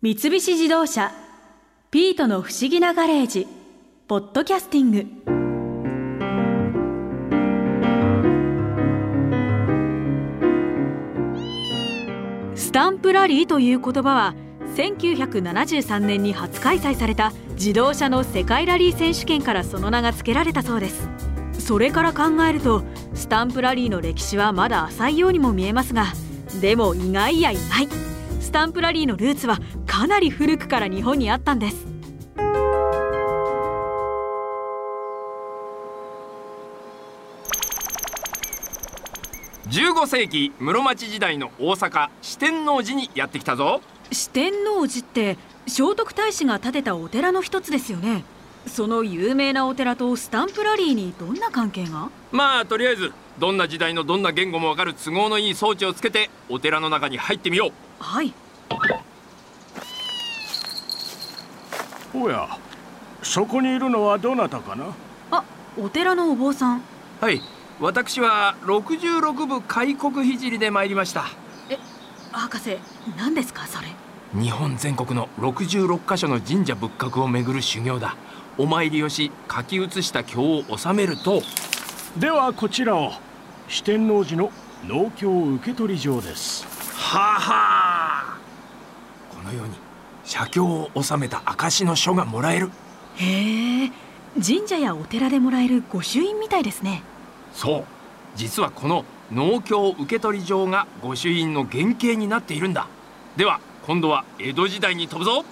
三菱自動車「ピートの不思議なガレージ」ポッドキャスティング。スタンプラリーという言葉は1973年に初開催された自動車の世界ラリー選手権からその名が付けられたそうです。それから考えるとスタンプラリーの歴史はまだ浅いようにも見えますがでも意外や意外。スタンプラリーのルーツはかなり古くから日本にあったんです。15世紀室町時代の大阪四天王寺にやってきたぞ。四天王寺って聖徳太子が建てたお寺の一つですよね。その有名なお寺とスタンプラリーにどんな関係が？まあとりあえずどんな時代のどんな言語もわかる都合のいい装置をつけてお寺の中に入ってみよう。はいおやそこにいるのはどなたかな？あお寺のお坊さん。はい私は66部開国聖で参りました。え博士何ですかそれ？日本全国の66カ所の神社仏閣を巡る修行だ。お参りをし書き写した経を収めると。ではこちらを四天王寺の農協受取場です。はあはあ写経を収めた証の書がもらえる。へえ神社やお寺でもらえる御朱印みたいですね。そう。実はこの農協受取場が御朱印の原型になっているんだ。では今度は江戸時代に飛ぶぞ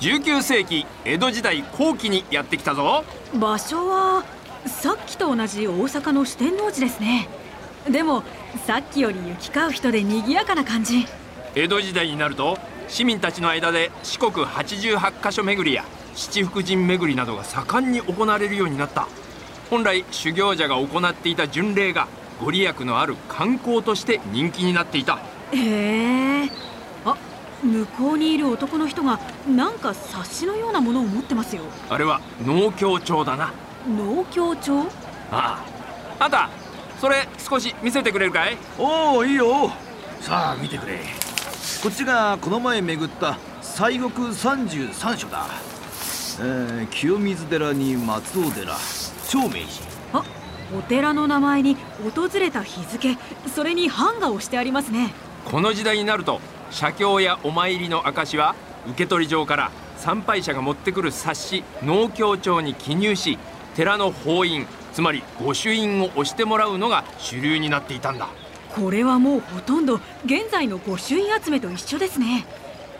19世紀江戸時代後期にやってきたぞ。場所はさっきと同じ大阪の四天王寺ですね。でもさっきより行き交う人で賑やかな感じ。江戸時代になると市民たちの間で四国88カ所巡りや七福神巡りなどが盛んに行われるようになった。本来修行者が行っていた巡礼がご利益のある観光として人気になっていた。へえ。あ向こうにいる男の人がなんか冊子のようなものを持ってますよ。あれは農協帳だな。農協帳？ああ。あんたそれ少し見せてくれるかい？おおいいよ。さあ見てくれ。こっちがこの前巡った西国三十三所だ、えー、清水寺に松尾寺長明寺。あお寺の名前に訪れた日付それに版画をしてありますね。この時代になると写経やお参りの証は受取状から参拝者が持ってくる冊子農協帳に記入し寺の法印つまり御朱印を押してもらうのが主流になっていたんだ。これはもうほとんど現在の御朱印集めと一緒ですね。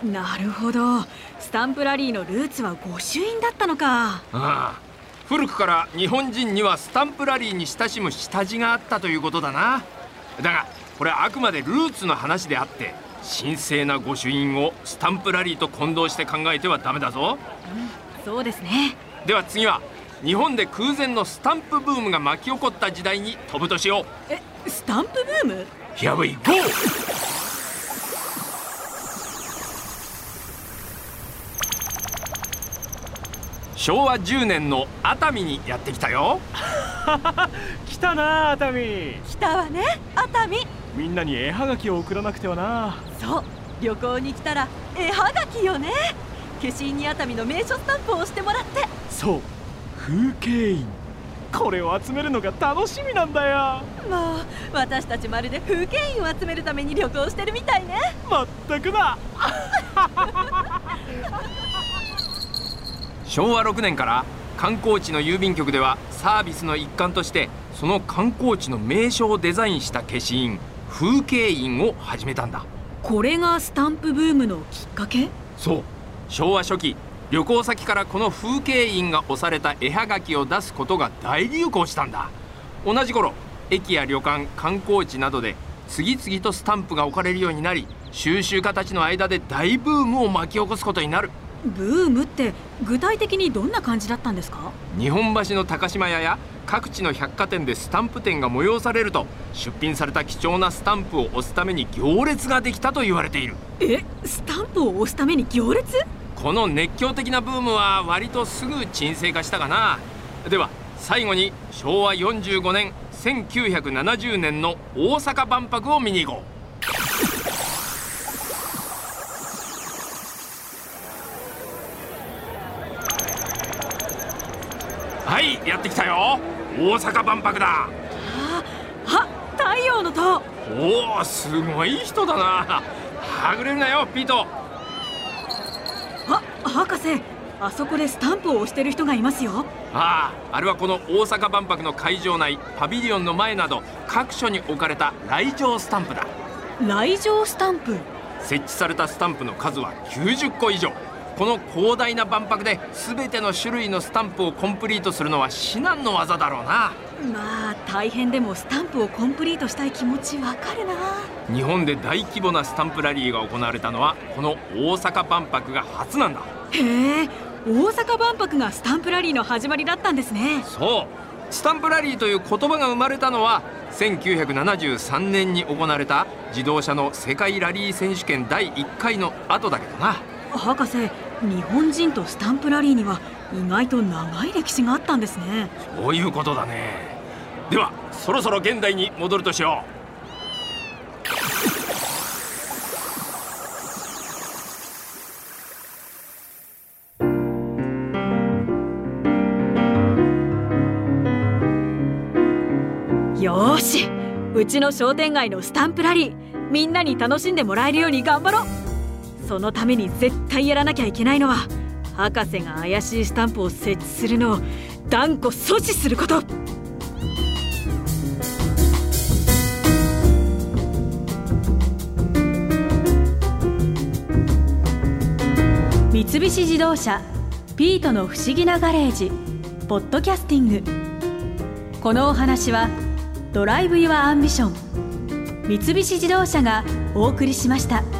なるほど。スタンプラリーのルーツは御朱印だったのか。ああ。古くから日本人にはスタンプラリーに親しむ下地があったということだな。だがこれはあくまでルーツの話であって神聖な御朱印をスタンプラリーと混同して考えてはダメだぞ、うん、そうですね。では次は日本で空前のスタンプブームが巻き起こった時代に飛ぶとしよう。えスタンプブーム？Here we go! 昭和10年の熱海にやってきたよ。来たな熱海。来たわね熱海みんなに絵はがきを送らなくてはな。そう旅行に来たら絵はがきよね。消印に熱海の名所スタンプを押してもらって。そう風景印。これを集めるのが楽しみなんだよ。もう私たちまるで風景印を集めるために旅行してるみたいね。まったくだ。昭和6年から観光地の郵便局ではサービスの一環としてその観光地の名所をデザインした消印風景印を始めたんだ。これがスタンプブームのきっかけ？そう。昭和初期旅行先からこの風景印が押された絵はがきを出すことが大流行したんだ。同じ頃駅や旅館観光地などで次々とスタンプが置かれるようになり収集家たちの間で大ブームを巻き起こすことになるブームって具体的にどんな感じだったんですか？日本橋の高島屋や各地の百貨店でスタンプ店が催されると出品された貴重なスタンプを押すために行列ができたと言われている。えスタンプを押すために行列？この熱狂的なブームは割とすぐ沈静化したかな。では最後に昭和45年1970年の大阪万博を見に行こうはいやってきたよ。大阪万博だ。ああ太陽の塔。おおすごい人だな。はぐれるなよピート。あ博士あそこでスタンプを押してる人がいますよ。あああれはこの大阪万博の会場内パビリオンの前など各所に置かれた来場スタンプだ。来場スタンプ？設置されたスタンプの数は90個以上この広大な万博で全ての種類のスタンプをコンプリートするのは至難の技だろうな。まあ大変でもスタンプをコンプリートしたい気持ちわかるな。日本で大規模なスタンプラリーが行われたのはこの大阪万博が初なんだ。へえ大阪万博がスタンプラリーの始まりだったんですね。そうスタンプラリーという言葉が生まれたのは1973年に行われた自動車の世界ラリー選手権第1回の後だけどな博士日本人とスタンプラリーには意外と長い歴史があったんですね。そういうことだね。ではそろそろ現代に戻るとしよう。よーしうちの商店街のスタンプラリーみんなに楽しんでもらえるように頑張ろうそのために絶対やらなきゃいけないのは博士が怪しいスタンプを設置するのを断固阻止すること三菱自動車ピートの不思議なガレージポッドキャスティングこのお話は Drive your Ambition 三菱自動車がお送りしました。